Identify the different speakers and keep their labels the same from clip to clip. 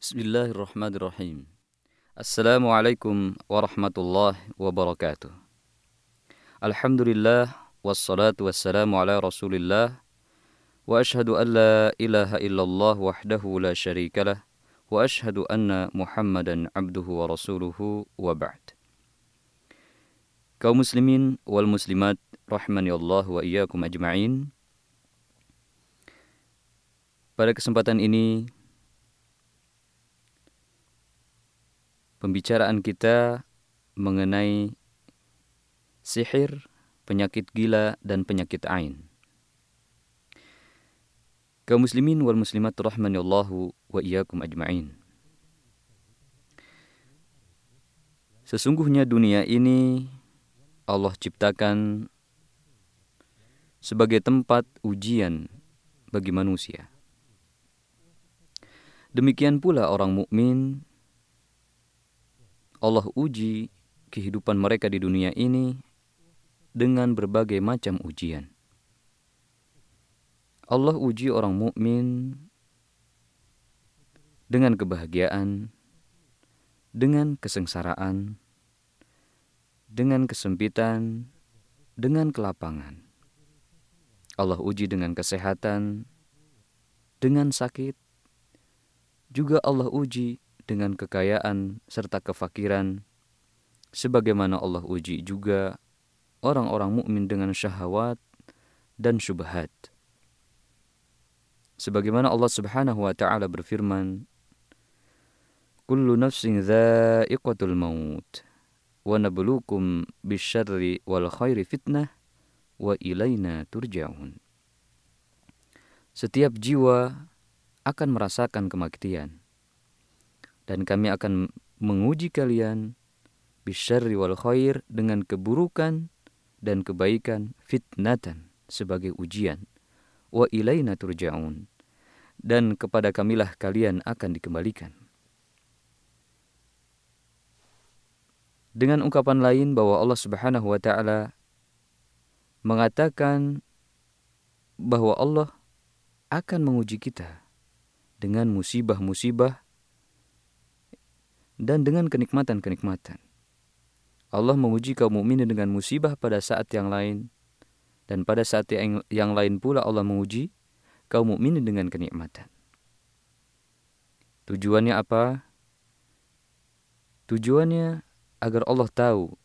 Speaker 1: Bismillahirrahmanirrahim. Assalamualaikum warahmatullahi wabarakatuh. Alhamdulillah wassalatu wassalamu ala Rasulillah wa ashhadu an la ilaha illallah wahdahu la syarikalah wa ashhadu anna Muhammadan abduhu wa rasuluhu wa ba'd. Kaum muslimin wal muslimat rahmani Allah wa iyyakum ajma'in. Pada kesempatan ini pembicaraan kita mengenai sihir, penyakit gila, dan penyakit ain. Kaum muslimin wal muslimat rahmani Allahu wa iyyakum ajma'in. Sesungguhnya dunia ini Allah ciptakan sebagai tempat ujian bagi manusia. Demikian pula orang mukmin Allah uji kehidupan mereka di dunia ini dengan berbagai macam ujian. Allah uji orang mukmin dengan kebahagiaan, dengan kesengsaraan, dengan kesempitan, dengan kelapangan. Allah uji dengan kesehatan, dengan sakit, juga Allah uji dengan kekayaan serta kefakiran sebagaimana Allah uji juga orang-orang mukmin dengan syahwat dan syubhat. Sebagaimana Allah Subhanahu wa taala berfirman kullu nafsin dha'iqatul maut wa nabluukum bisyarri wal khairi fitnah wa ilaina turja'un. Setiap jiwa akan merasakan kematian dan kami akan menguji kalian bisyarri wal khair dengan keburukan dan kebaikan fitnatan sebagai ujian. Wa ilaina turja'un. Dan kepada kamilah kalian akan dikembalikan. Dengan ungkapan lain bahwa Allah Subhanahu wa taala mengatakan bahwa Allah akan menguji kita dengan musibah-musibah dan dengan kenikmatan-kenikmatan. Allah menguji kaum mukminin dengan musibah pada saat yang lain dan pada saat yang, yang lain pula Allah menguji kaum mukminin dengan kenikmatan. Tujuannya apa? Tujuannya agar Allah tahu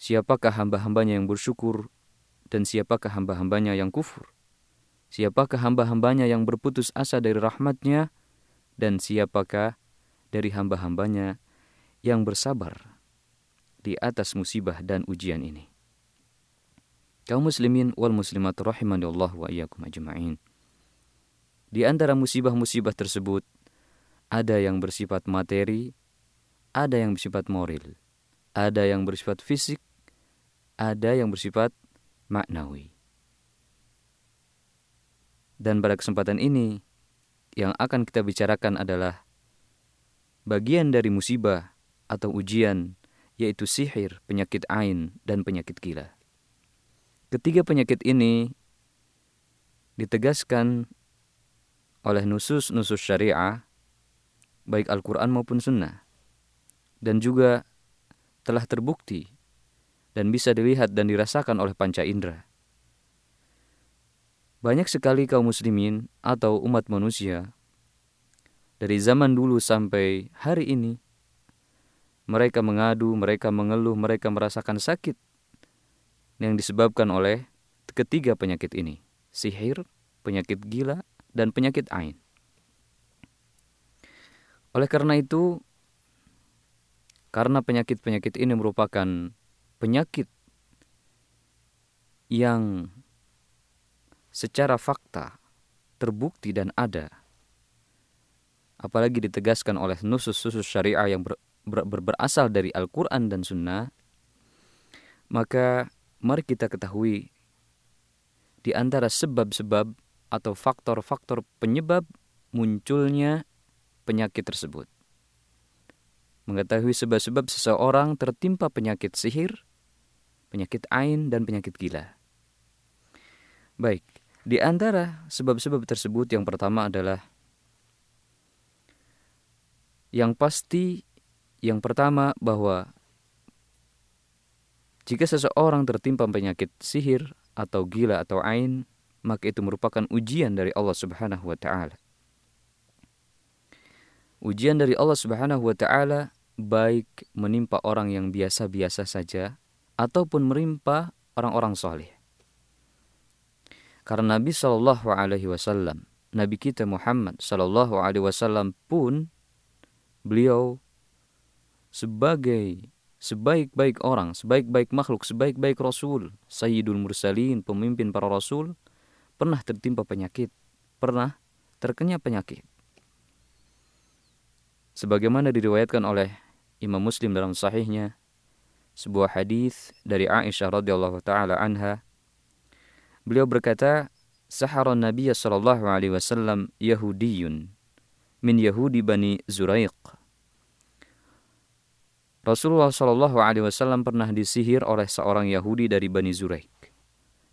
Speaker 1: siapakah hamba-hambanya yang bersyukur dan siapakah hamba-hambanya yang kufur. Siapakah hamba-hambanya yang berputus asa dari rahmatnya dan siapakah dari hamba-hambanya yang bersabar di atas musibah dan ujian ini. Kaum muslimin wal muslimat rahimani Allah wa iyyakum ajma'in. Di antara musibah-musibah tersebut ada yang bersifat materi, ada yang bersifat moral, ada yang bersifat fisik, ada yang bersifat maknawi. Dan pada kesempatan ini yang akan kita bicarakan adalah bagian dari musibah atau ujian, yaitu sihir, penyakit ain, dan penyakit gila. Ketiga penyakit ini ditegaskan oleh nusus-nusus syariah, baik Al-Quran maupun Sunnah, dan juga telah terbukti dan bisa dilihat dan dirasakan oleh panca indera. Banyak sekali kaum muslimin atau umat manusia dari zaman dulu sampai hari ini, mereka mengadu, mereka mengeluh, mereka merasakan sakit yang disebabkan oleh ketiga penyakit ini. Sihir, penyakit gila, dan penyakit ain. Oleh karena itu, karena penyakit-penyakit ini merupakan penyakit yang secara fakta terbukti dan ada apalagi ditegaskan oleh nusus-nusus syariah yang ber, ber, ber, berasal dari Al-Quran dan Sunnah, maka mari kita ketahui di antara sebab-sebab atau faktor-faktor penyebab munculnya penyakit tersebut. Mengetahui sebab-sebab seseorang tertimpa penyakit sihir, penyakit ain, dan penyakit gila. Baik, di antara sebab-sebab tersebut yang pertama adalah Yang pasti yang pertama bahwa jika seseorang tertimpa penyakit sihir atau gila atau ain, maka itu merupakan ujian dari Allah Subhanahu wa taala. Ujian dari Allah Subhanahu wa taala baik menimpa orang yang biasa-biasa saja ataupun menimpa orang-orang soleh. Karena Nabi Shallallahu Alaihi Wasallam, Nabi kita Muhammad Shallallahu Alaihi Wasallam pun beliau sebagai sebaik-baik orang, sebaik-baik makhluk, sebaik-baik Rasul, Sayyidul Mursalin, pemimpin para Rasul, pernah tertimpa penyakit, pernah terkena penyakit. Sebagaimana diriwayatkan oleh Imam Muslim dalam sahihnya, sebuah hadis dari Aisyah radhiyallahu taala anha Beliau berkata, Sahara Nabi sallallahu alaihi wasallam Yahudiyun min Yahudi Bani Zuraiq. Rasulullah sallallahu alaihi wasallam pernah disihir oleh seorang Yahudi dari Bani Zuraiq.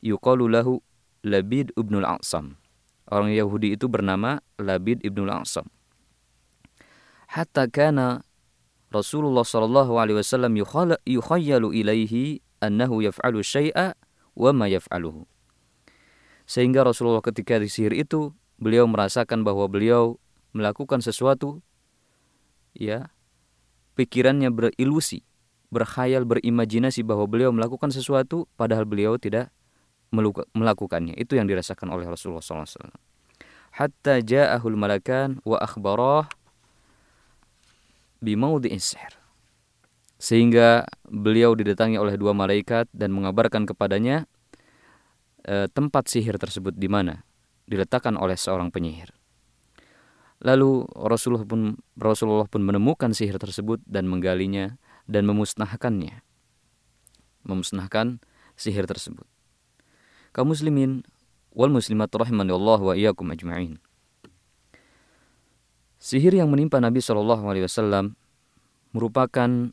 Speaker 1: Yuqalu lahu Labid ibnul A'sam. Orang Yahudi itu bernama Labid ibnul A'sam. Hatta kana Rasulullah sallallahu alaihi wasallam yukhayyalu ilaihi annahu yaf'alu syai'a wa ma yaf'aluhu. Sehingga Rasulullah ketika disihir itu, beliau merasakan bahwa beliau melakukan sesuatu, ya, pikirannya berilusi, berkhayal, berimajinasi bahwa beliau melakukan sesuatu, padahal beliau tidak melakukannya. Itu yang dirasakan oleh Rasulullah SAW. Hatta ja'ahul malakan wa akhbarah bimaudhi'in sihr. Sehingga beliau didatangi oleh dua malaikat dan mengabarkan kepadanya e, tempat sihir tersebut di mana diletakkan oleh seorang penyihir. Lalu Rasulullah pun Rasulullah pun menemukan sihir tersebut dan menggalinya dan memusnahkannya. Memusnahkan sihir tersebut. Kaum muslimin wal muslimat Allah wa iyyakum ajma'in. Sihir yang menimpa Nabi Shallallahu alaihi wasallam merupakan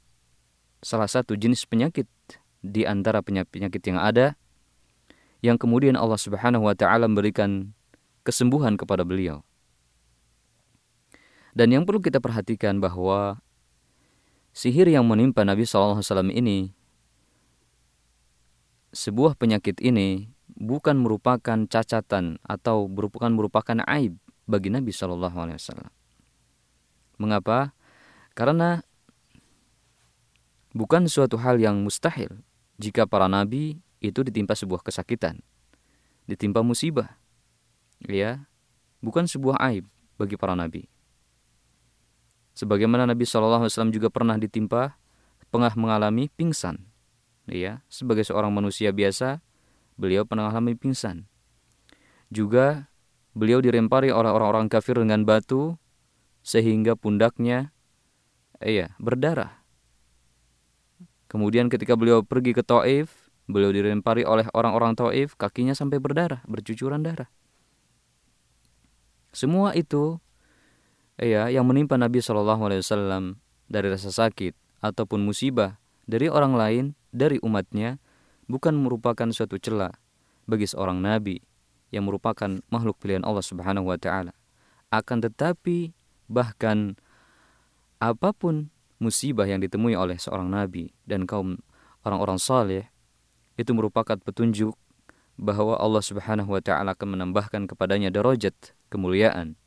Speaker 1: salah satu jenis penyakit di antara penyakit yang ada yang kemudian Allah Subhanahu wa taala memberikan kesembuhan kepada beliau. Dan yang perlu kita perhatikan bahwa sihir yang menimpa Nabi SAW ini sebuah penyakit ini bukan merupakan cacatan atau bukan merupakan aib bagi Nabi SAW. Mengapa? Karena bukan suatu hal yang mustahil jika para nabi itu ditimpa sebuah kesakitan, ditimpa musibah. Ya, bukan sebuah aib bagi para nabi. Sebagaimana Nabi SAW juga pernah ditimpa, pernah mengalami pingsan. Ya, sebagai seorang manusia biasa, beliau pernah mengalami pingsan. Juga beliau dirempari oleh orang-orang kafir dengan batu sehingga pundaknya iya berdarah. Kemudian ketika beliau pergi ke Taif, Beliau dilempari oleh orang-orang Taif, kakinya sampai berdarah, bercucuran darah. Semua itu ya yang menimpa Nabi Shallallahu alaihi wasallam dari rasa sakit ataupun musibah dari orang lain, dari umatnya bukan merupakan suatu celah bagi seorang nabi yang merupakan makhluk pilihan Allah Subhanahu wa taala. Akan tetapi bahkan apa pun musibah yang ditemui oleh seorang nabi dan kaum orang-orang saleh itu merupakan petunjuk bahwa Allah Subhanahu wa taala akan menambahkan kepadanya derajat kemuliaan,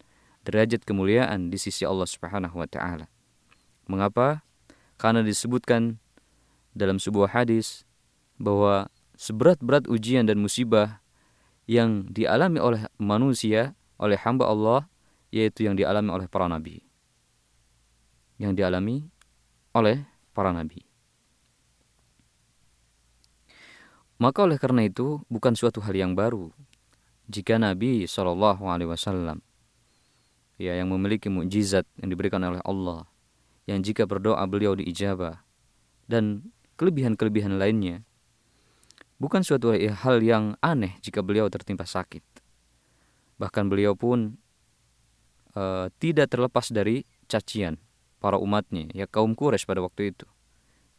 Speaker 1: derajat kemuliaan di sisi Allah Subhanahu wa taala. Mengapa? Karena disebutkan dalam sebuah hadis bahwa seberat-berat ujian dan musibah yang dialami oleh manusia, oleh hamba Allah, yaitu yang dialami oleh para nabi. Yang dialami oleh para nabi. Maka oleh karena itu bukan suatu hal yang baru jika Nabi Shallallahu Alaihi Wasallam ya yang memiliki mukjizat yang diberikan oleh Allah yang jika berdoa beliau diijabah dan kelebihan-kelebihan lainnya bukan suatu hal yang aneh jika beliau tertimpa sakit. Bahkan beliau pun uh, tidak terlepas dari cacian para umatnya ya kaum Quraisy pada waktu itu.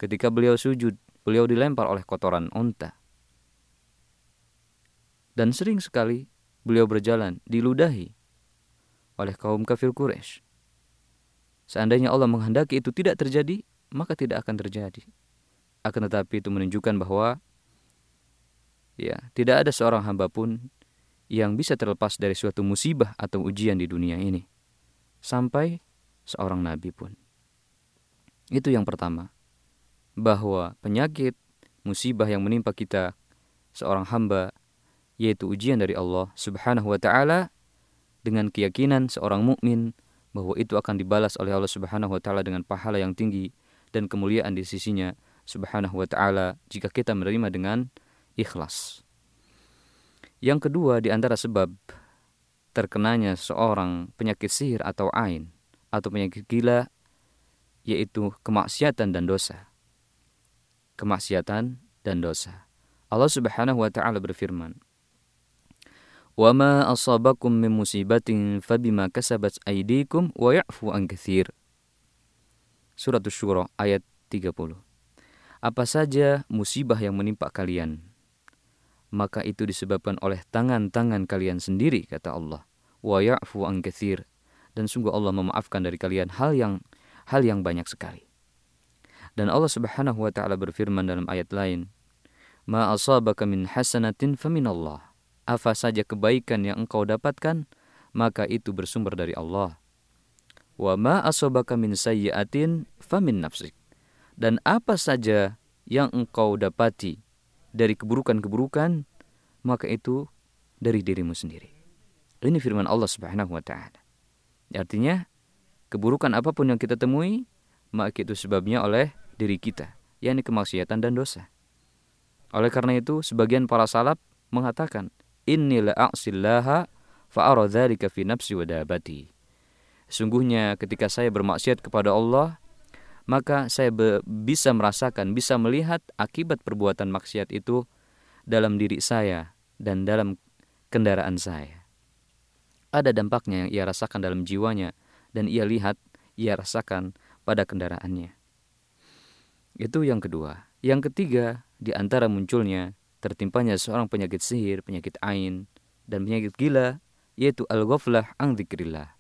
Speaker 1: Ketika beliau sujud beliau dilempar oleh kotoran unta dan sering sekali beliau berjalan diludahi oleh kaum kafir Quraisy. Seandainya Allah menghendaki itu tidak terjadi, maka tidak akan terjadi. Akan tetapi itu menunjukkan bahwa ya, tidak ada seorang hamba pun yang bisa terlepas dari suatu musibah atau ujian di dunia ini. Sampai seorang nabi pun. Itu yang pertama. Bahwa penyakit, musibah yang menimpa kita seorang hamba yaitu ujian dari Allah Subhanahu wa taala dengan keyakinan seorang mukmin bahwa itu akan dibalas oleh Allah Subhanahu wa taala dengan pahala yang tinggi dan kemuliaan di sisinya Subhanahu wa taala jika kita menerima dengan ikhlas. Yang kedua di antara sebab terkenanya seorang penyakit sihir atau ain atau penyakit gila yaitu kemaksiatan dan dosa. Kemaksiatan dan dosa. Allah Subhanahu wa taala berfirman, "Wa ma asabakum min musibatin fabima kasabat aydikum wa ya'fu an katsir." Surat Asy-Syura ayat 30. Apa saja musibah yang menimpa kalian, maka itu disebabkan oleh tangan-tangan kalian sendiri kata Allah. Wa ya'fu an. Dan sungguh Allah memaafkan dari kalian hal yang hal yang banyak sekali. Dan Allah Subhanahu wa taala berfirman dalam ayat lain, "Ma asabaka min hasanatin faminallah." Apa saja kebaikan yang engkau dapatkan, maka itu bersumber dari Allah. Wa ma asabaka min sayyi'atin famin nafsik. Dan apa saja yang engkau dapati dari keburukan-keburukan, maka itu dari dirimu sendiri. Ini firman Allah Subhanahu wa taala. Artinya, Keburukan apa pun yang kita temui, maka itu sebabnya oleh diri kita, yakni kemaksiatan dan dosa. Oleh karena itu, sebagian para salaf mengatakan, Inni la'asillaha fa'ara fi nafsi wa dabati. Sungguhnya ketika saya bermaksiat kepada Allah, maka saya bisa merasakan, bisa melihat akibat perbuatan maksiat itu dalam diri saya dan dalam kendaraan saya. Ada dampaknya yang ia rasakan dalam jiwanya dan ia lihat, ia rasakan pada kendaraannya. Itu yang kedua. Yang ketiga, di antara munculnya tertimpanya seorang penyakit sihir, penyakit ain, dan penyakit gila, yaitu al-ghaflah an dzikrillah.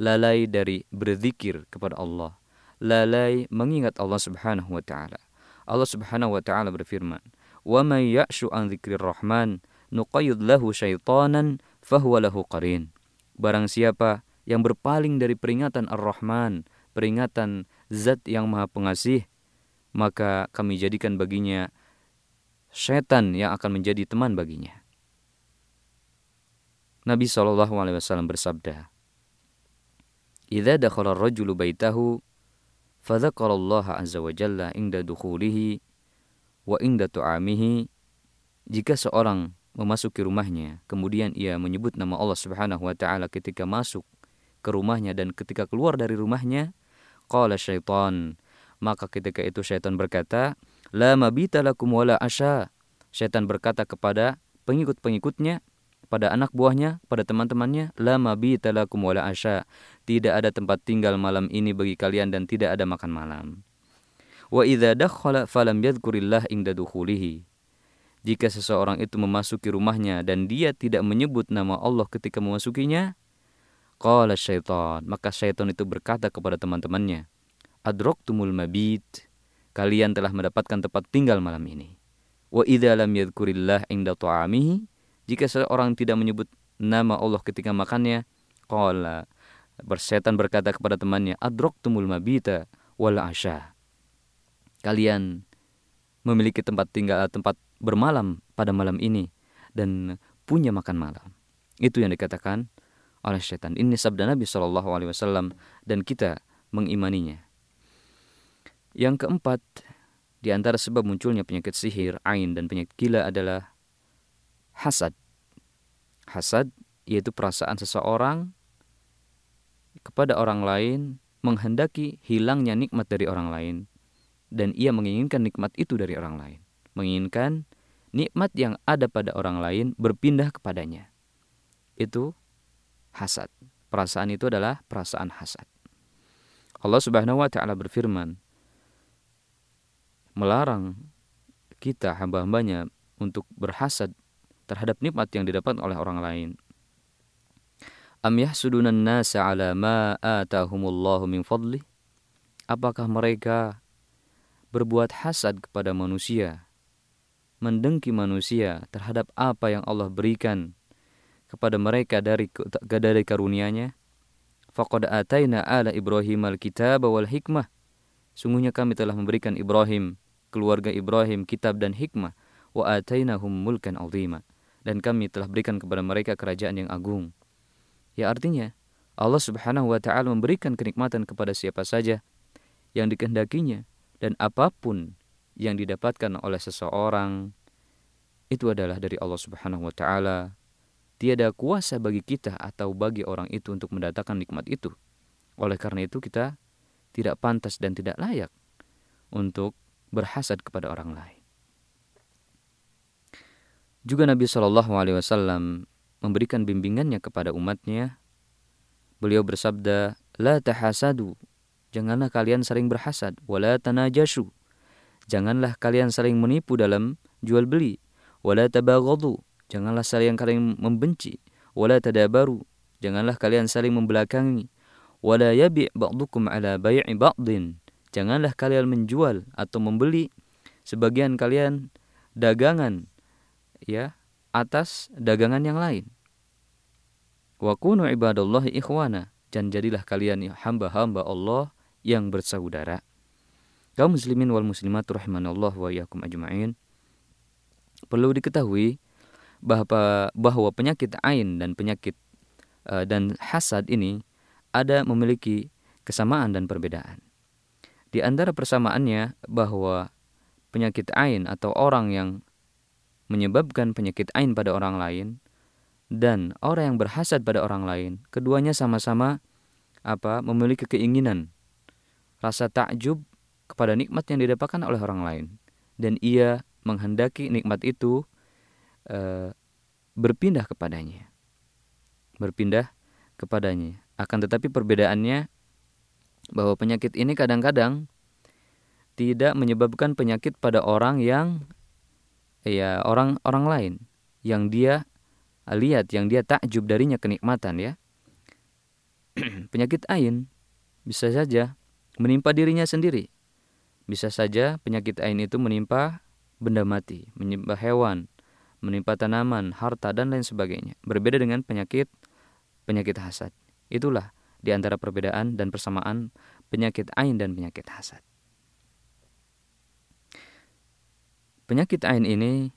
Speaker 1: Lalai dari berzikir kepada Allah. Lalai mengingat Allah Subhanahu wa taala. Allah Subhanahu wa taala berfirman, "Wa may ya'shu an dzikrir rahman nuqayyid lahu syaitanan fahuwa lahu qarin." Barang siapa yang berpaling dari peringatan Ar-Rahman, peringatan Zat yang Maha Pengasih, maka kami jadikan baginya setan yang akan menjadi teman baginya. Nabi Shallallahu Alaihi Wasallam bersabda, "Idza dakhala ar-rajulu baitahu, fadzakara Allah azza wa jalla inda dukhulihi wa inda tu'amihi." Jika seorang memasuki rumahnya, kemudian ia menyebut nama Allah Subhanahu wa taala ketika masuk ke rumahnya dan ketika keluar dari rumahnya qala syaitan maka ketika itu syaitan berkata la mabita lakum wala asya syaitan berkata kepada pengikut-pengikutnya pada anak buahnya pada teman-temannya la mabita lakum wala asya tidak ada tempat tinggal malam ini bagi kalian dan tidak ada makan malam wa idza dakhala falam yadhkurillah inda dukhulihi jika seseorang itu memasuki rumahnya dan dia tidak menyebut nama Allah ketika memasukinya, Qala syaitan. Maka syaitan itu berkata kepada teman-temannya. Adroktumul mabit. Kalian telah mendapatkan tempat tinggal malam ini. Wa idza lam yadhkurillah inda ta'amihi. Jika seorang tidak menyebut nama Allah ketika makannya. Qala. Bersetan berkata kepada temannya. Adroktumul mabita wal asya. Kalian memiliki tempat tinggal tempat bermalam pada malam ini dan punya makan malam. Itu yang dikatakan oleh setan. Ini sabda Nabi Shallallahu Alaihi Wasallam dan kita mengimaninya. Yang keempat, di antara sebab munculnya penyakit sihir, ain, dan penyakit gila adalah hasad. Hasad yaitu perasaan seseorang kepada orang lain menghendaki hilangnya nikmat dari orang lain dan ia menginginkan nikmat itu dari orang lain. Menginginkan nikmat yang ada pada orang lain berpindah kepadanya. Itu hasad. Perasaan itu adalah perasaan hasad. Allah Subhanahu wa taala berfirman melarang kita hamba-hambanya untuk berhasad terhadap nikmat yang didapat oleh orang lain. Am yahsudunan nasa ala ma atahumullahu min fadli? Apakah mereka berbuat hasad kepada manusia, mendengki manusia terhadap apa yang Allah berikan kepada mereka dari dari karunia-Nya? Faqad ataina ala Ibrahim al-kitab wal hikmah. Sungguhnya kami telah memberikan Ibrahim, keluarga Ibrahim kitab dan hikmah wa atainahum mulkan azima dan kami telah berikan kepada mereka kerajaan yang agung Ya artinya Allah Subhanahu wa taala memberikan kenikmatan kepada siapa saja yang dikehendakinya dan apa pun yang didapatkan oleh seseorang itu adalah dari Allah Subhanahu wa taala. Tiada kuasa bagi kita atau bagi orang itu untuk mendatangkan nikmat itu. Oleh karena itu kita tidak pantas dan tidak layak untuk berhasad kepada orang lain. Juga Nabi Shallallahu Alaihi Wasallam memberikan bimbingannya kepada umatnya, beliau bersabda, La tahasadu, janganlah kalian saling berhasad, wala tanajashu, janganlah kalian saling menipu dalam jual beli, wala tabaghadu, janganlah saling kalian membenci, wala tadabaru, janganlah kalian saling membelakangi, wala yabi' ba'dukum ala bai'i ba'din, janganlah kalian menjual atau membeli sebagian kalian dagangan ya atas dagangan yang lain. Wa kunu ibadallahi ikhwana dan jadilah kalian hamba-hamba Allah yang bersaudara. Kaum muslimin wal muslimat rahimanallah wa iyyakum ajma'in. Perlu diketahui bahwa bahwa penyakit ain dan penyakit uh, dan hasad ini ada memiliki kesamaan dan perbedaan. Di antara persamaannya bahwa penyakit ain atau orang yang menyebabkan penyakit ain pada orang lain dan orang yang berhasad pada orang lain, keduanya sama-sama apa memiliki keinginan rasa takjub kepada nikmat yang didapatkan oleh orang lain. Dan ia menghendaki nikmat itu e, berpindah kepadanya. Berpindah kepadanya. Akan tetapi perbedaannya bahwa penyakit ini kadang-kadang tidak menyebabkan penyakit pada orang yang ya orang orang lain. Yang dia lihat yang dia takjub darinya kenikmatan ya. Penyakit ain bisa saja menimpa dirinya sendiri. Bisa saja penyakit ain itu menimpa benda mati menimpa hewan menimpa tanaman harta dan lain sebagainya. Berbeda dengan penyakit penyakit hasad. Itulah di antara perbedaan dan persamaan penyakit ain dan penyakit hasad. Penyakit ain ini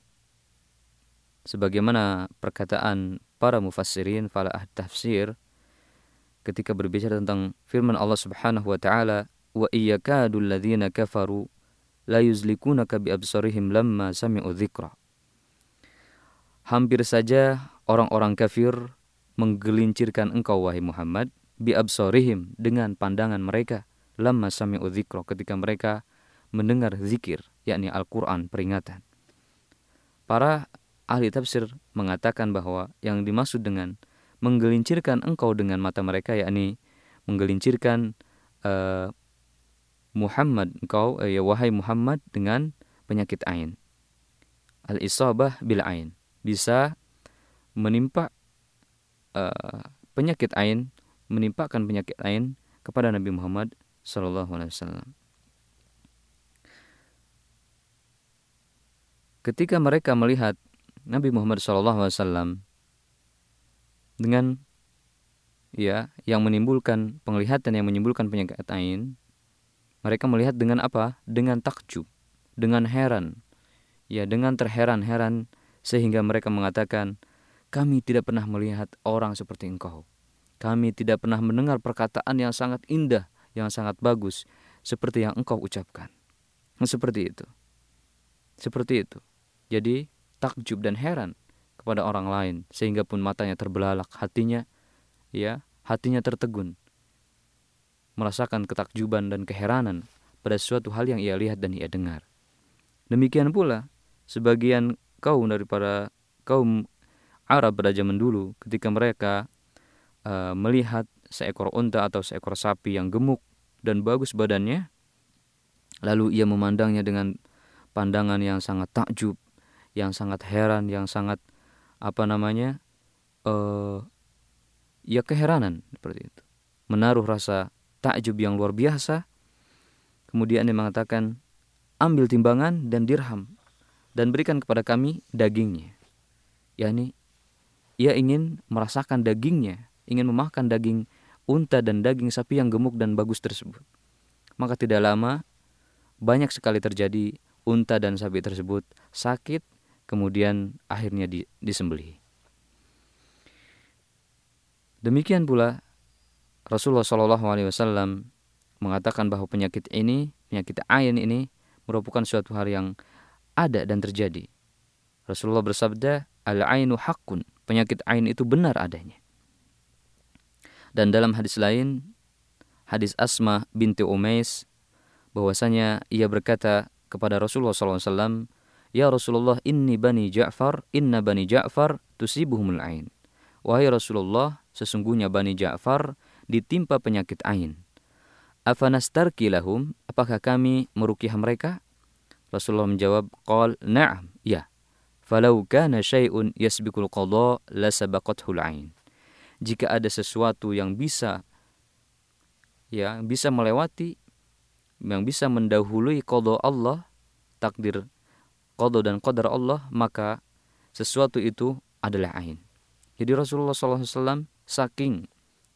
Speaker 1: sebagaimana perkataan para mufassirin falah tafsir ketika berbicara tentang firman Allah Subhanahu wa taala wa iyyakadu kafaru la yuzlikunaka bi lamma sami'u dzikra Hampir saja orang-orang kafir menggelincirkan engkau wahai Muhammad bi absarihim dengan pandangan mereka lamma sami'u dzikra ketika mereka mendengar zikir yakni Al-Quran peringatan. Para ahli tafsir mengatakan bahwa yang dimaksud dengan menggelincirkan engkau dengan mata mereka yakni menggelincirkan uh, Muhammad engkau uh, ya wahai Muhammad dengan penyakit ain. Al-isabah bil ain bisa menimpa uh, penyakit ain menimpakan penyakit ain kepada Nabi Muhammad wasallam. ketika mereka melihat Nabi Muhammad SAW dengan ya yang menimbulkan penglihatan yang menimbulkan penyakit ain mereka melihat dengan apa? Dengan takjub dengan heran. Ya dengan terheran-heran sehingga mereka mengatakan kami tidak pernah melihat orang seperti engkau kami tidak pernah mendengar perkataan yang sangat indah yang sangat bagus seperti yang engkau ucapkan seperti itu seperti itu jadi takjub dan heran kepada orang lain sehingga pun matanya terbelalak, hatinya ya, hatinya tertegun. Merasakan ketakjuban dan keheranan pada suatu hal yang ia lihat dan ia dengar. Demikian pula sebagian kaum daripada kaum Arab pada zaman dulu ketika mereka uh, melihat seekor unta atau seekor sapi yang gemuk dan bagus badannya lalu ia memandangnya dengan pandangan yang sangat takjub yang sangat heran, yang sangat apa namanya, uh, ya keheranan seperti itu. Menaruh rasa takjub yang luar biasa. Kemudian dia mengatakan, ambil timbangan dan dirham dan berikan kepada kami dagingnya. yakni ia ingin merasakan dagingnya, ingin memakan daging unta dan daging sapi yang gemuk dan bagus tersebut. Maka tidak lama banyak sekali terjadi unta dan sapi tersebut sakit, kemudian akhirnya disembelih. Demikian pula Rasulullah Shallallahu Alaihi Wasallam mengatakan bahwa penyakit ini, penyakit ain ini merupakan suatu hal yang ada dan terjadi. Rasulullah bersabda, al-ainu hakun, penyakit ain itu benar adanya. Dan dalam hadis lain, hadis Asma binti Umais, bahwasanya ia berkata kepada Rasulullah SAW, Ya Rasulullah, inni bani Ja'far, inna bani Ja'far tusibuhumul ain. Wahai Rasulullah, sesungguhnya Bani Ja'far ditimpa penyakit ain. Afanastarki lahum, apakah kami merukiah mereka? Rasulullah menjawab, Qal, na'am, ya. Falau kana syai'un yasbikul qadha la sabaqathul ain. Jika ada sesuatu yang bisa ya bisa melewati yang bisa mendahului qadha Allah, takdir qadha dan qadar Allah, maka sesuatu itu adalah ain. Jadi Rasulullah SAW saking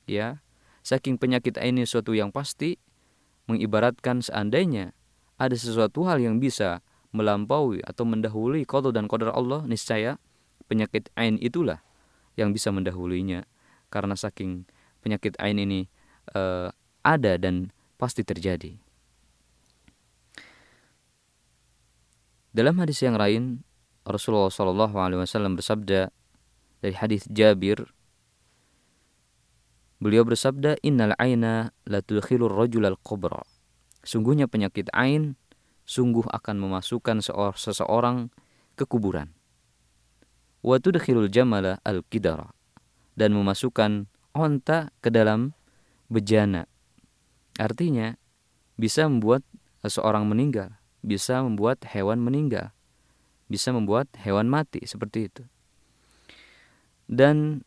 Speaker 1: ya saking penyakit ini suatu yang pasti mengibaratkan seandainya ada sesuatu hal yang bisa melampaui atau mendahului qada dan qadar Allah niscaya penyakit ain itulah yang bisa mendahulunya karena saking penyakit ain ini uh, ada dan pasti terjadi. Dalam hadis yang lain Rasulullah SAW bersabda dari hadis Jabir beliau bersabda innal aina la tudkhilur rajul al qabra sungguhnya penyakit ain sungguh akan memasukkan seseorang ke kuburan. Wa tudkhilul jamala al kidara dan memasukkan onta ke dalam bejana. Artinya bisa membuat seseorang meninggal bisa membuat hewan meninggal bisa membuat hewan mati seperti itu. Dan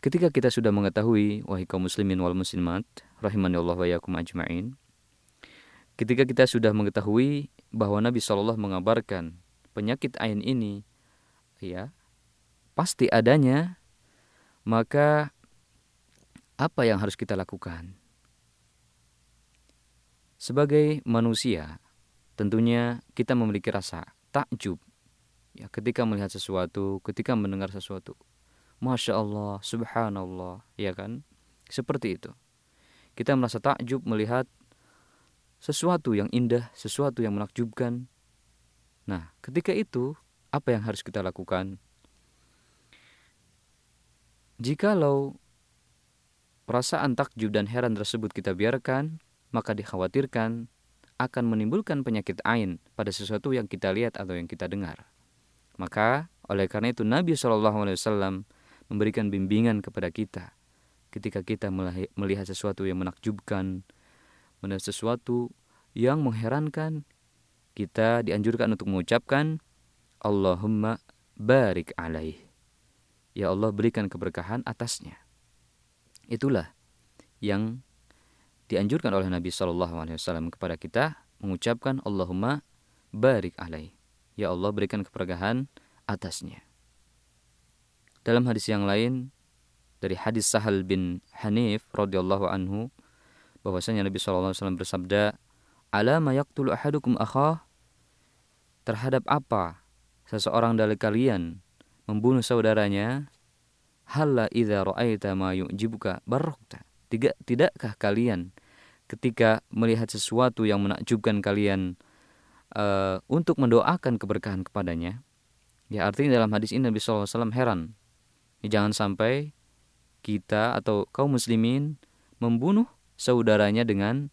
Speaker 1: ketika kita sudah mengetahui wahai kaum muslimin wal muslimat rahimani Allah wa yakum ajma'in ketika kita sudah mengetahui bahwa Nabi SAW mengabarkan penyakit ain ini ya pasti adanya maka apa yang harus kita lakukan? Sebagai manusia tentunya kita memiliki rasa takjub. Ya ketika melihat sesuatu ketika mendengar sesuatu. Masya Allah subhanallah ya kan? Seperti itu. Kita merasa takjub melihat sesuatu yang indah sesuatu yang menakjubkan. Nah ketika itu apa yang harus kita lakukan jikalau perasaan takjub dan heran tersebut kita biarkan maka dikhawatirkan akan menimbulkan penyakit ain pada sesuatu yang kita lihat atau yang kita dengar. Maka oleh karena itu Nabi SAW memberikan bimbingan kepada kita ketika kita melihat sesuatu yang menakjubkan, melihat sesuatu yang mengherankan, kita dianjurkan untuk mengucapkan Allahumma barik alaih. Ya Allah berikan keberkahan atasnya. Itulah yang dianjurkan oleh Nabi SAW kepada kita mengucapkan Allahumma barik alaih. Ya Allah berikan keberkahan atasnya. Dalam hadis yang lain dari hadis Sahal bin Hanif radhiyallahu anhu bahwasanya Nabi SAW bersabda, "Ala ma yaqtulu ahadukum akhah?" Terhadap apa seseorang dari kalian membunuh saudaranya? Halla idza ra'aita ma yu'jibuka barakta. Tidak tidakkah kalian ketika melihat sesuatu yang menakjubkan kalian uh, untuk mendoakan keberkahan kepadanya. Ya artinya dalam hadis ini Nabi SAW heran. Ya, jangan sampai kita atau kaum muslimin membunuh saudaranya dengan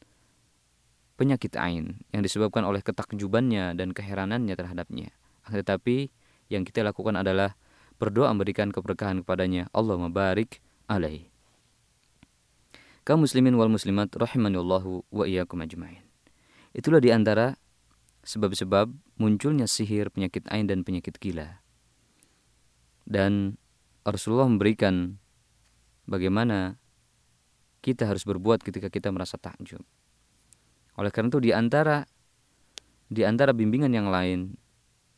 Speaker 1: penyakit ain yang disebabkan oleh ketakjubannya dan keheranannya terhadapnya. Tetapi yang kita lakukan adalah berdoa memberikan keberkahan kepadanya. Allah mabarik alaih. Kaum muslimin wal muslimat rahimanillahu wa iyyakum ajmain. Itulah di antara sebab-sebab munculnya sihir, penyakit ain dan penyakit gila. Dan Rasulullah memberikan bagaimana kita harus berbuat ketika kita merasa takjub. Oleh karena itu di antara di antara bimbingan yang lain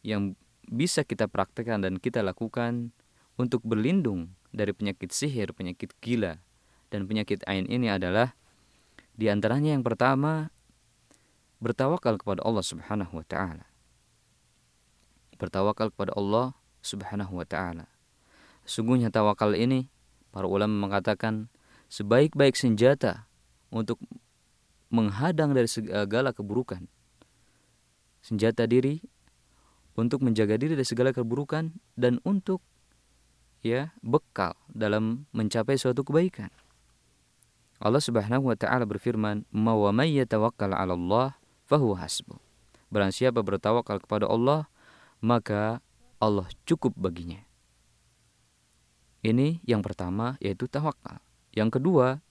Speaker 1: yang bisa kita praktekkan dan kita lakukan untuk berlindung dari penyakit sihir, penyakit gila, dan penyakit ain ini adalah di antaranya yang pertama bertawakal kepada Allah Subhanahu wa taala. Bertawakal kepada Allah Subhanahu wa taala. Sungguhnya tawakal ini para ulama mengatakan sebaik-baik senjata untuk menghadang dari segala keburukan. Senjata diri untuk menjaga diri dari segala keburukan dan untuk ya bekal dalam mencapai suatu kebaikan. Allah Subhanahu wa taala berfirman, "Ma wa may yatawakkal 'ala Allah fahuwa hasbuh." Barang siapa bertawakal kepada Allah, maka Allah cukup baginya. Ini yang pertama yaitu tawakal. Yang kedua,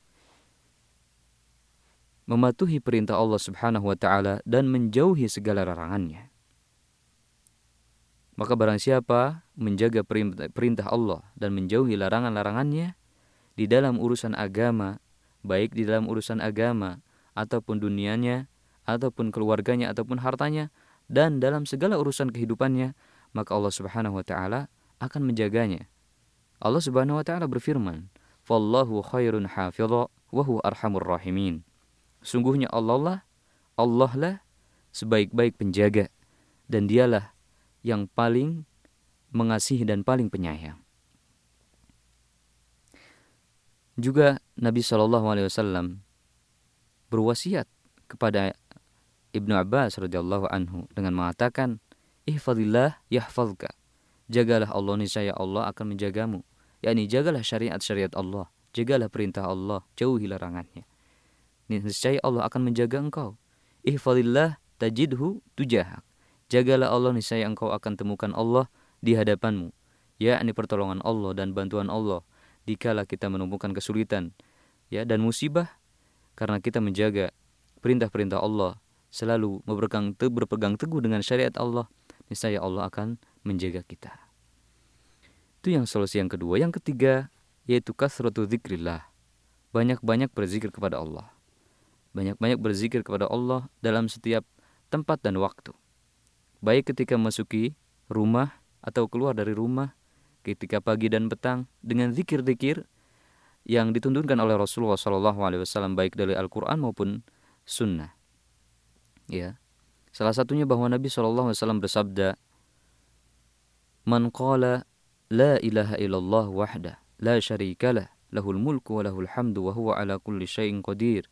Speaker 1: mematuhi perintah Allah Subhanahu wa taala dan menjauhi segala larangannya. Maka barang siapa menjaga perintah Allah dan menjauhi larangan-larangannya di dalam urusan agama, baik di dalam urusan agama ataupun dunianya, ataupun keluarganya ataupun hartanya dan dalam segala urusan kehidupannya, maka Allah Subhanahu wa taala akan menjaganya. Allah Subhanahu wa taala berfirman, Wallahu khairun hafidha wa huwa arhamur rahimin. Sungguhnya Allah lah, Allah lah sebaik-baik penjaga dan dialah yang paling mengasihi dan paling penyayang. Juga Nabi Shallallahu Alaihi Wasallam berwasiat kepada Ibnu Abbas radhiyallahu anhu dengan mengatakan, "Ihfadillah yahfazka." Jagalah Allah niscaya Allah akan menjagamu yakni jagalah syariat-syariat Allah, jagalah perintah Allah, jauhi larangannya. Niscaya Allah akan menjaga engkau. Ihfadillah tajidhu tujahak. Jagalah Allah niscaya engkau akan temukan Allah di hadapanmu. Yakni pertolongan Allah dan bantuan Allah dikala kita menemukan kesulitan ya dan musibah karena kita menjaga perintah-perintah Allah selalu berpegang, berpegang teguh dengan syariat Allah niscaya Allah akan menjaga kita. Itu yang solusi yang kedua. Yang ketiga yaitu kasratu zikrillah. Banyak-banyak berzikir kepada Allah. Banyak-banyak berzikir kepada Allah dalam setiap tempat dan waktu baik ketika masuki rumah atau keluar dari rumah, ketika pagi dan petang dengan zikir-zikir yang dituntunkan oleh Rasulullah Shallallahu Alaihi Wasallam baik dari Al-Quran maupun Sunnah. Ya, salah satunya bahwa Nabi Shallallahu Alaihi Wasallam bersabda, "Man qala la ilaha illallah wahda, la syarikalah, lahul mulku wa lahul hamdu wa huwa ala kulli syai'in qadir."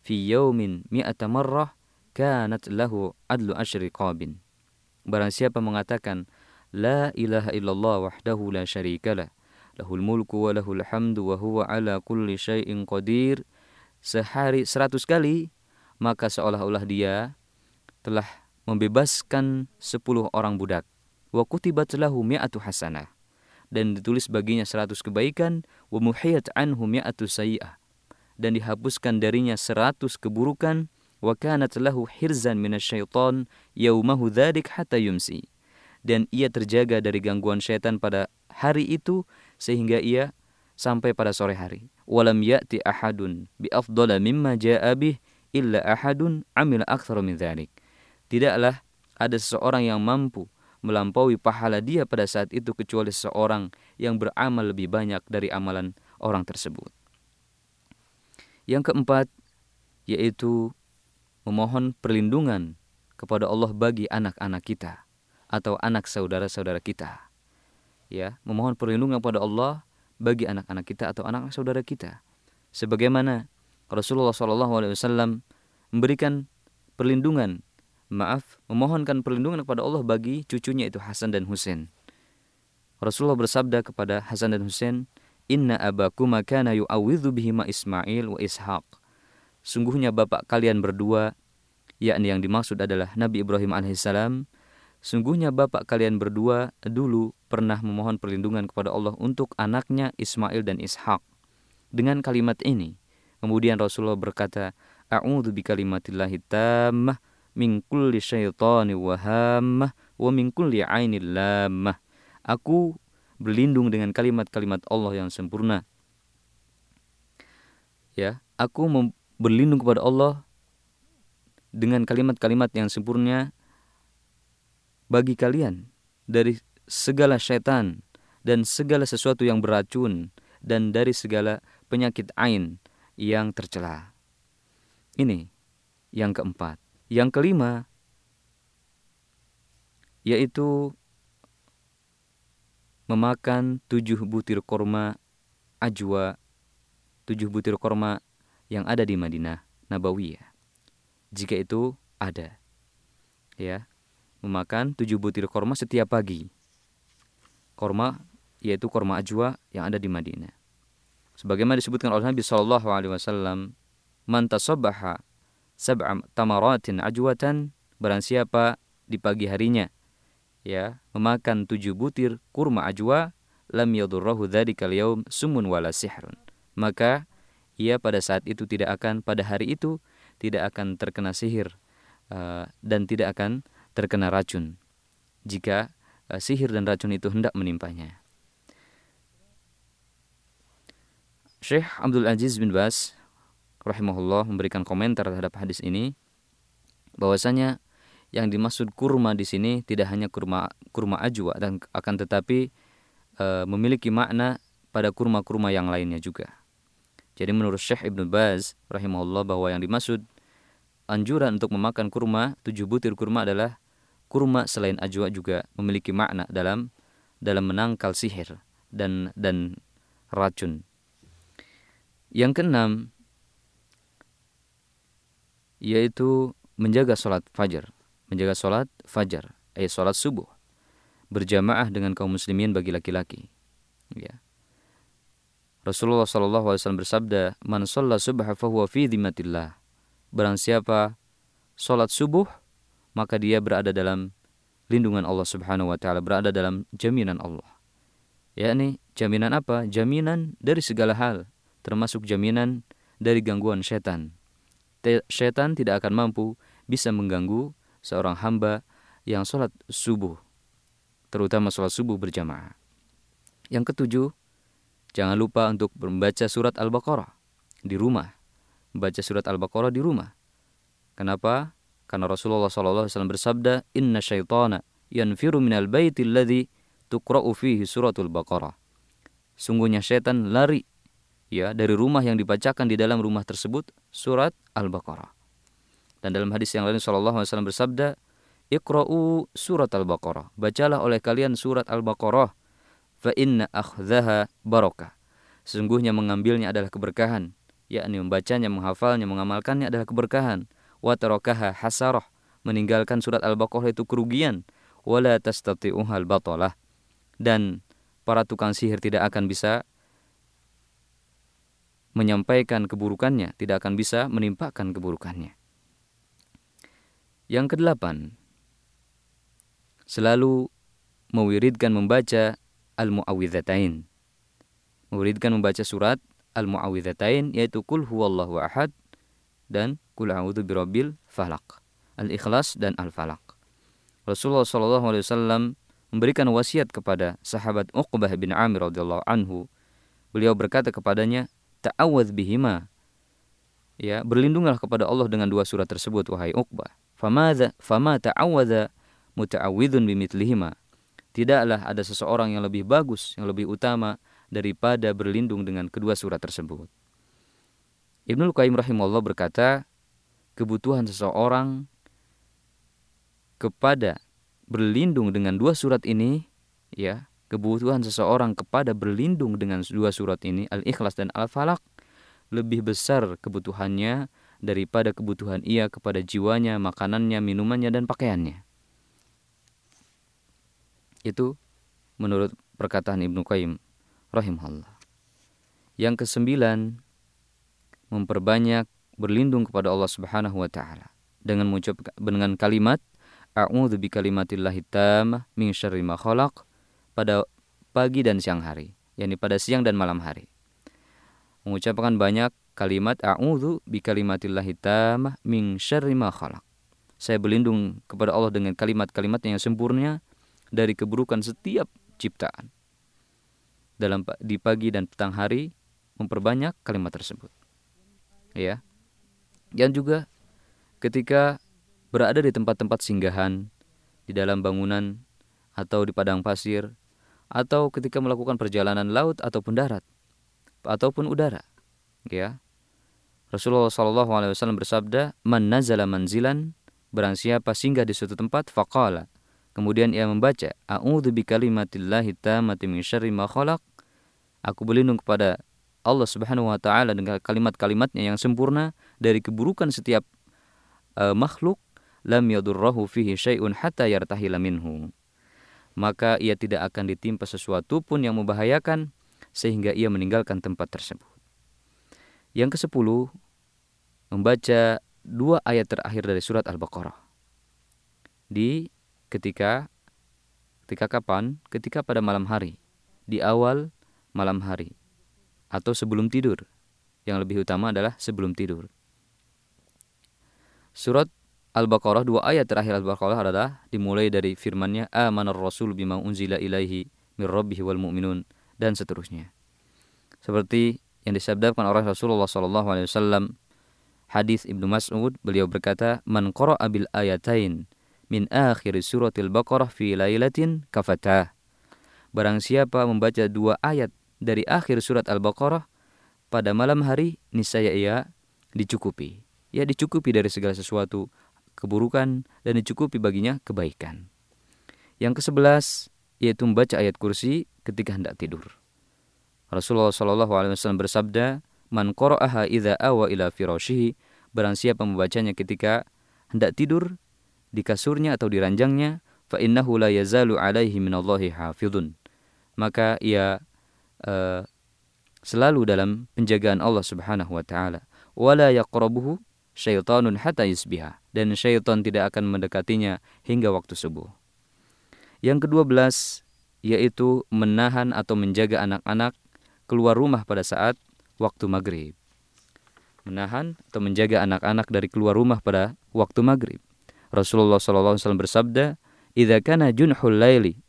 Speaker 1: Fi yaumin mi'ata marrah kanat lahu adlu asyri qabin. Barang siapa mengatakan La ilaha illallah wahdahu la syarika lah Lahul mulku wa lahul hamdu wa huwa ala kulli syai'in qadir Sehari seratus kali Maka seolah-olah dia telah membebaskan sepuluh orang budak. Wa kutibat lahu mi'atu hasanah dan ditulis baginya seratus kebaikan wa muhiyat anhu mi'atu sayi'ah dan dihapuskan darinya seratus keburukan wa kanat lahu hirzan minasyaiton yaumahu dhadik hatta yumsi dan ia terjaga dari gangguan syaitan pada hari itu sehingga ia sampai pada sore hari. Walam ya'ti ahadun bi afdala mimma ja'a bih illa ahadun amila aktsara min dhalik. Tidaklah ada seseorang yang mampu melampaui pahala dia pada saat itu kecuali seseorang yang beramal lebih banyak dari amalan orang tersebut. Yang keempat yaitu memohon perlindungan kepada Allah bagi anak-anak kita atau anak saudara-saudara kita. Ya, memohon perlindungan kepada Allah bagi anak-anak kita atau anak saudara kita. Sebagaimana Rasulullah SAW memberikan perlindungan maaf, memohonkan perlindungan kepada Allah bagi cucunya itu Hasan dan Husain. Rasulullah bersabda kepada Hasan dan Husain, Inna abakuma kana yu'awidhu bihima Ismail wa Ishaq. Sungguhnya bapak kalian berdua, yakni yang dimaksud adalah Nabi Ibrahim alaihissalam, sungguhnya bapak kalian berdua dulu pernah memohon perlindungan kepada Allah untuk anaknya Ismail dan Ishaq. Dengan kalimat ini, kemudian Rasulullah berkata, A'udhu bi kalimatillahi tammah min kulli syaitani wahammah wa min kulli ainil. Aku berlindung dengan kalimat-kalimat Allah yang sempurna ya, aku berlindung kepada Allah dengan kalimat-kalimat yang sempurna bagi kalian dari segala syaitan dan segala sesuatu yang beracun dan dari segala penyakit ain yang tercela. Ini yang keempat. Yang kelima yaitu memakan tujuh butir korma ajwa, tujuh butir korma yang ada di Madinah Nabawiyah. Jika itu ada. Ya, memakan tujuh butir korma setiap pagi. Korma yaitu korma ajwa yang ada di Madinah. Sebagaimana disebutkan oleh Nabi Shallallahu Alaihi Wasallam, "Man tasobbaha sab'a tamaratin ajwatan barang siapa di pagi harinya ya memakan tujuh butir kurma ajwa lam yadurrahu dzalika yaum sumun wala sihrun maka ia pada saat itu tidak akan pada hari itu tidak akan terkena sihir uh, dan tidak akan terkena racun jika uh, sihir dan racun itu hendak menimpanya Syekh Abdul Aziz bin Bas rahimahullah memberikan komentar terhadap hadis ini bahwasanya yang dimaksud kurma di sini tidak hanya kurma kurma ajwa dan akan tetapi e, memiliki makna pada kurma-kurma yang lainnya juga. Jadi menurut Syekh Ibnu Baz rahimahullah bahwa yang dimaksud anjuran untuk memakan kurma tujuh butir kurma adalah kurma selain ajwa juga memiliki makna dalam dalam menangkal sihir dan dan racun. Yang keenam yaitu menjaga sholat fajar menjaga sholat fajar, eh sholat subuh, berjamaah dengan kaum muslimin bagi laki-laki. Ya. Rasulullah Wasallam bersabda, "Man sholat subuh fahuwa fi dhimatillah." Barang siapa sholat subuh, maka dia berada dalam lindungan Allah Subhanahu Wa Taala, berada dalam jaminan Allah. Ya ini jaminan apa? Jaminan dari segala hal, termasuk jaminan dari gangguan setan. Setan tidak akan mampu bisa mengganggu seorang hamba yang sholat subuh, terutama sholat subuh berjamaah. Yang ketujuh, jangan lupa untuk membaca surat Al-Baqarah di rumah. Membaca surat Al-Baqarah di rumah. Kenapa? Karena Rasulullah SAW bersabda, Inna syaitana yanfiru minal baiti alladhi tukra'u fihi suratul Baqarah. Sungguhnya syaitan lari ya dari rumah yang dibacakan di dalam rumah tersebut surat Al-Baqarah. Dan dalam hadis yang lain Shallallahu Alaihi Wasallam bersabda, Iqra'u surat Al-Baqarah. Bacalah oleh kalian surat Al-Baqarah. Fa inna akhzaha barakah. Sesungguhnya mengambilnya adalah keberkahan. Yakni membacanya, menghafalnya, mengamalkannya adalah keberkahan. Wa tarakaha hasarah. Meninggalkan surat Al-Baqarah itu kerugian. Wala tastati'uhal batalah. Dan para tukang sihir tidak akan bisa menyampaikan keburukannya, tidak akan bisa menimpakan keburukannya. Yang kedelapan, selalu mewiridkan membaca Al-Mu'awwidhatain. Mewiridkan membaca surat Al-Mu'awwidhatain yaitu Kul huwallahu ahad dan Kul a'udzu birabbil falaq. Al-Ikhlas dan Al-Falaq. Rasulullah sallallahu alaihi wasallam memberikan wasiat kepada sahabat Uqbah bin Amir radhiyallahu anhu. Beliau berkata kepadanya, "Ta'awwadz bihima." Ya, berlindunglah kepada Allah dengan dua surat tersebut wahai Uqbah. Famadha fama ta'awadha muta'awidhun bimithlihima. Tidaklah ada seseorang yang lebih bagus, yang lebih utama daripada berlindung dengan kedua surat tersebut. Ibnu Qayyim rahimahullah berkata, kebutuhan seseorang kepada berlindung dengan dua surat ini, ya, kebutuhan seseorang kepada berlindung dengan dua surat ini, Al-Ikhlas dan Al-Falaq, lebih besar kebutuhannya daripada kebutuhan ia kepada jiwanya, makanannya, minumannya, dan pakaiannya. Itu menurut perkataan Ibnu Qayyim rahimahullah. Yang kesembilan, memperbanyak berlindung kepada Allah Subhanahu wa taala dengan mengucap dengan kalimat a'udzu bikalimatillahi tammah min syarri ma khalaq pada pagi dan siang hari, yakni pada siang dan malam hari. Mengucapkan banyak kalimat a'udzu bikalimatillahi tammah min syarri ma khalaq. Saya berlindung kepada Allah dengan kalimat-kalimat yang sempurna dari keburukan setiap ciptaan. Dalam di pagi dan petang hari memperbanyak kalimat tersebut. Ya. Dan juga ketika berada di tempat-tempat singgahan, di dalam bangunan atau di padang pasir, atau ketika melakukan perjalanan laut ataupun darat, ataupun udara. Ya. Rasulullah Wasallam bersabda, "Man nazala manzilan, barang siapa singgah di suatu tempat, faqala." Kemudian ia membaca, "A'udzu bikalimatillahi tammati min syarri ma khalaq." Aku berlindung kepada Allah Subhanahu wa taala dengan kalimat-kalimatnya yang sempurna dari keburukan setiap uh, makhluk lam yadurrahu fihi syai'un hatta yartahila minhu. Maka ia tidak akan ditimpa sesuatu pun yang membahayakan sehingga ia meninggalkan tempat tersebut. Yang ke-10 membaca dua ayat terakhir dari surat Al-Baqarah. Di ketika ketika kapan? Ketika pada malam hari, di awal malam hari atau sebelum tidur. Yang lebih utama adalah sebelum tidur. Surat Al-Baqarah dua ayat terakhir Al-Baqarah adalah dimulai dari firman-Nya amanar rasul bima unzila ilaihi mir rabbihi wal mu'minun dan seterusnya. Seperti yang disabdakan oleh Rasulullah sallallahu alaihi wasallam hadis Ibnu Mas'ud beliau berkata man qara'a bil ayatain min akhir suratil Baqarah fi lailatin kafatah barang siapa membaca dua ayat dari akhir surat Al-Baqarah pada malam hari niscaya ia dicukupi. Ya dicukupi dari segala sesuatu keburukan dan dicukupi baginya kebaikan. Yang ke-11 yaitu membaca ayat kursi ketika hendak tidur. Rasulullah Shallallahu Alaihi Wasallam bersabda, "Man qara'aha idza awa ila firashihi." Barang siapa membacanya ketika hendak tidur di kasurnya atau di ranjangnya, fa innahu la yazalu alaihi minallahi hafidun. Maka ia uh, selalu dalam penjagaan Allah Subhanahu wa taala. Wala yaqrabuhu syaitanun hatta yusbiha dan syaitan tidak akan mendekatinya hingga waktu subuh. Yang kedua belas yaitu menahan atau menjaga anak-anak keluar rumah pada saat waktu maghrib. Menahan atau menjaga anak-anak dari keluar rumah pada waktu maghrib. Rasulullah SAW bersabda, "Idza kana junhul laili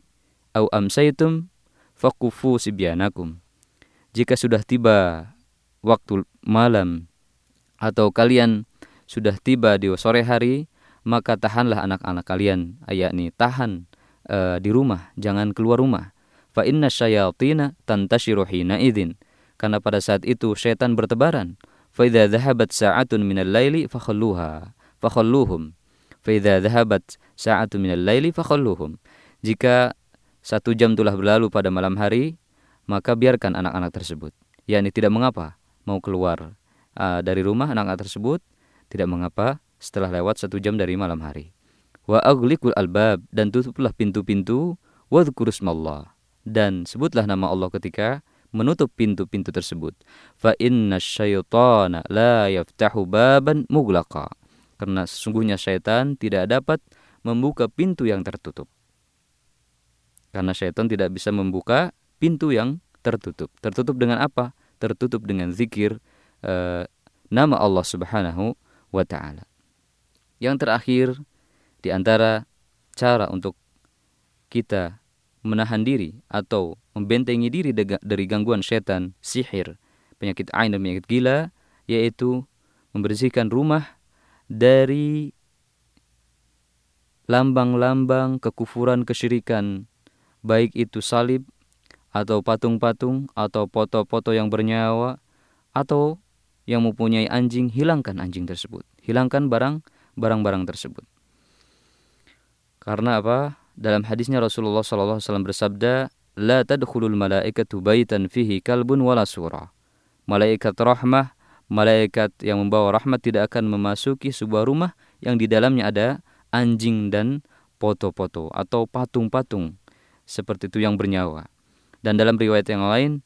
Speaker 1: au amsaitum faqufu sibyanakum." Jika sudah tiba waktu malam atau kalian sudah tiba di sore hari, maka tahanlah anak-anak kalian, yakni tahan uh, di rumah, jangan keluar rumah. Fa inna syayatina tantashiru hina idzin. Karena pada saat itu setan bertebaran. Fa idza dhahabat sa'atun minal laili fakhalluha fakhalluhum fa idza dhahabat sa'atun minal laili fakhalluhum jika satu jam telah berlalu pada malam hari maka biarkan anak-anak tersebut. Yakni tidak mengapa mau keluar uh, dari rumah anak-anak tersebut. Tidak mengapa setelah lewat satu jam dari malam hari. Wa aghliqul albab dan tutuplah pintu-pintu wadhkurusmallah. Dan sebutlah nama Allah ketika menutup pintu-pintu tersebut. Fa inna syaitana la yaftahu baban muglaqa. Karena sesungguhnya syaitan tidak dapat membuka pintu yang tertutup. Karena syaitan tidak bisa membuka pintu yang tertutup. Tertutup dengan apa? Tertutup dengan zikir uh, nama Allah Subhanahu wa taala. Yang terakhir di antara cara untuk kita menahan diri atau membentengi diri dari gangguan setan, sihir, penyakit ain dan penyakit gila, yaitu membersihkan rumah dari lambang-lambang kekufuran kesyirikan, baik itu salib atau patung-patung atau foto-foto yang bernyawa atau yang mempunyai anjing, hilangkan anjing tersebut. Hilangkan barang barang-barang tersebut. Karena apa? Dalam hadisnya Rasulullah SAW bersabda, La tadkhulul malaikatu baitan fihi kalbun wala surah. Malaikat rahmah, malaikat yang membawa rahmat tidak akan memasuki sebuah rumah yang di dalamnya ada anjing dan foto-foto atau patung-patung seperti itu yang bernyawa. Dan dalam riwayat yang lain,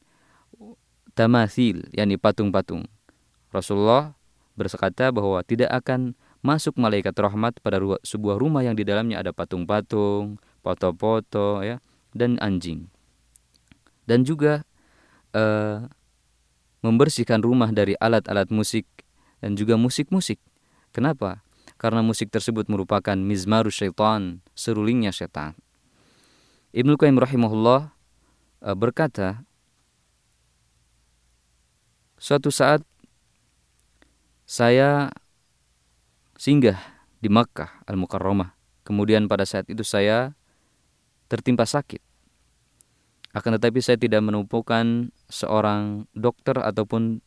Speaker 1: tamathil, yakni patung-patung. Rasulullah berkata bahwa tidak akan masuk malaikat rahmat pada sebuah rumah yang di dalamnya ada patung-patung, foto-foto ya dan anjing. Dan juga uh, membersihkan rumah dari alat-alat musik dan juga musik-musik. Kenapa? Karena musik tersebut merupakan mizmaru syaitan, serulingnya syaitan. Ibnu Qayyim rahimahullah uh, berkata, suatu saat saya singgah di Makkah Al-Mukarramah. Kemudian pada saat itu saya tertimpa sakit. Akan tetapi saya tidak menumpukan seorang dokter ataupun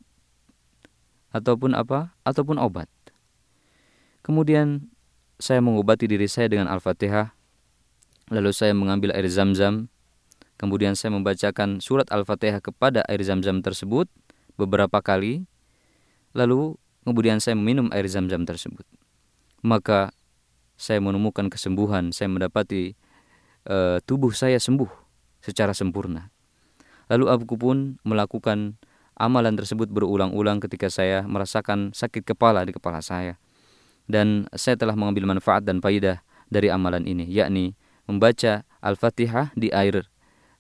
Speaker 1: ataupun apa? ataupun obat. Kemudian saya mengobati diri saya dengan Al-Fatihah. Lalu saya mengambil air zam-zam. Kemudian saya membacakan surat Al-Fatihah kepada air zam-zam tersebut beberapa kali. Lalu kemudian saya meminum air zam-zam tersebut maka saya menemukan kesembuhan, saya mendapati uh, tubuh saya sembuh secara sempurna. Lalu aku pun melakukan amalan tersebut berulang-ulang ketika saya merasakan sakit kepala di kepala saya. Dan saya telah mengambil manfaat dan faidah dari amalan ini, yakni membaca Al-Fatihah di air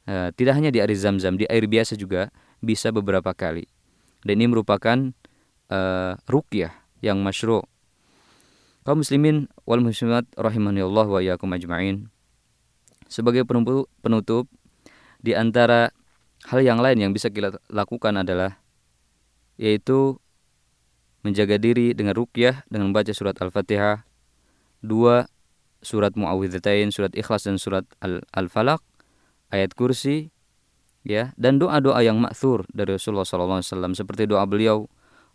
Speaker 1: uh, tidak hanya di air zam-zam, di air biasa juga bisa beberapa kali. Dan ini merupakan uh, rukyah yang masyru' kaum muslimin wal muslimat rahimani Allah wa ajma'in. Sebagai penutup, di antara hal yang lain yang bisa kita lakukan adalah yaitu menjaga diri dengan rukyah dengan membaca surat Al-Fatihah, dua surat Muawwidzatain, surat Ikhlas dan surat Al-Falaq, ayat kursi, ya, dan doa-doa yang makthur dari Rasulullah SAW seperti doa beliau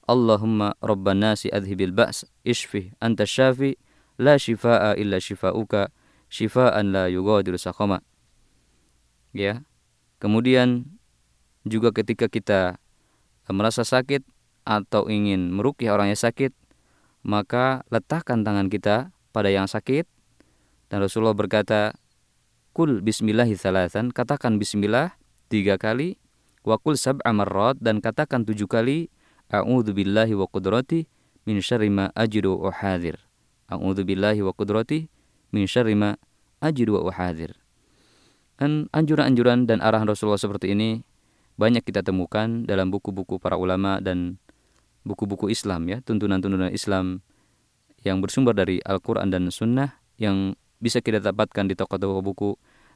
Speaker 1: Allahumma rabban nasi adhibil ba's ishfi anta syafi la shifaa illa shifauka shifaan la yugadiru saqama. Ya. Kemudian juga ketika kita merasa sakit atau ingin merukyah orang yang sakit, maka letakkan tangan kita pada yang sakit dan Rasulullah berkata, "Kul bismillahi thalathan," katakan bismillah tiga kali, wa kul sab'a marrat dan katakan tujuh kali A'udzu billahi wa qudrati min syarri ma ajidu wa hadir. A'udzu billahi wa qudrati min syarri ma ajidu wa hadir. Dan anjuran-anjuran dan arahan Rasulullah seperti ini banyak kita temukan dalam buku-buku para ulama dan buku-buku Islam ya, tuntunan-tuntunan Islam yang bersumber dari Al-Quran dan Sunnah yang bisa kita dapatkan di toko-toko buku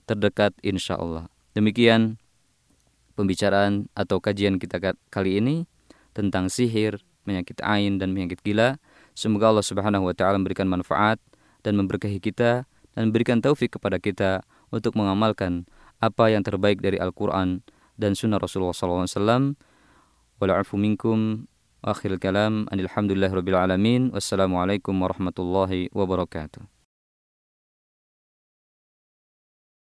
Speaker 1: terdekat insya Allah. Demikian pembicaraan atau kajian kita kali ini tentang sihir, penyakit ain dan penyakit gila. Semoga Allah Subhanahu wa taala memberikan manfaat dan memberkahi kita dan memberikan taufik kepada kita untuk mengamalkan apa yang terbaik dari Al-Qur'an dan sunnah Rasulullah SAW. Wala'afu minkum akhir kalam alhamdulillah rabbil alamin wassalamualaikum warahmatullahi wabarakatuh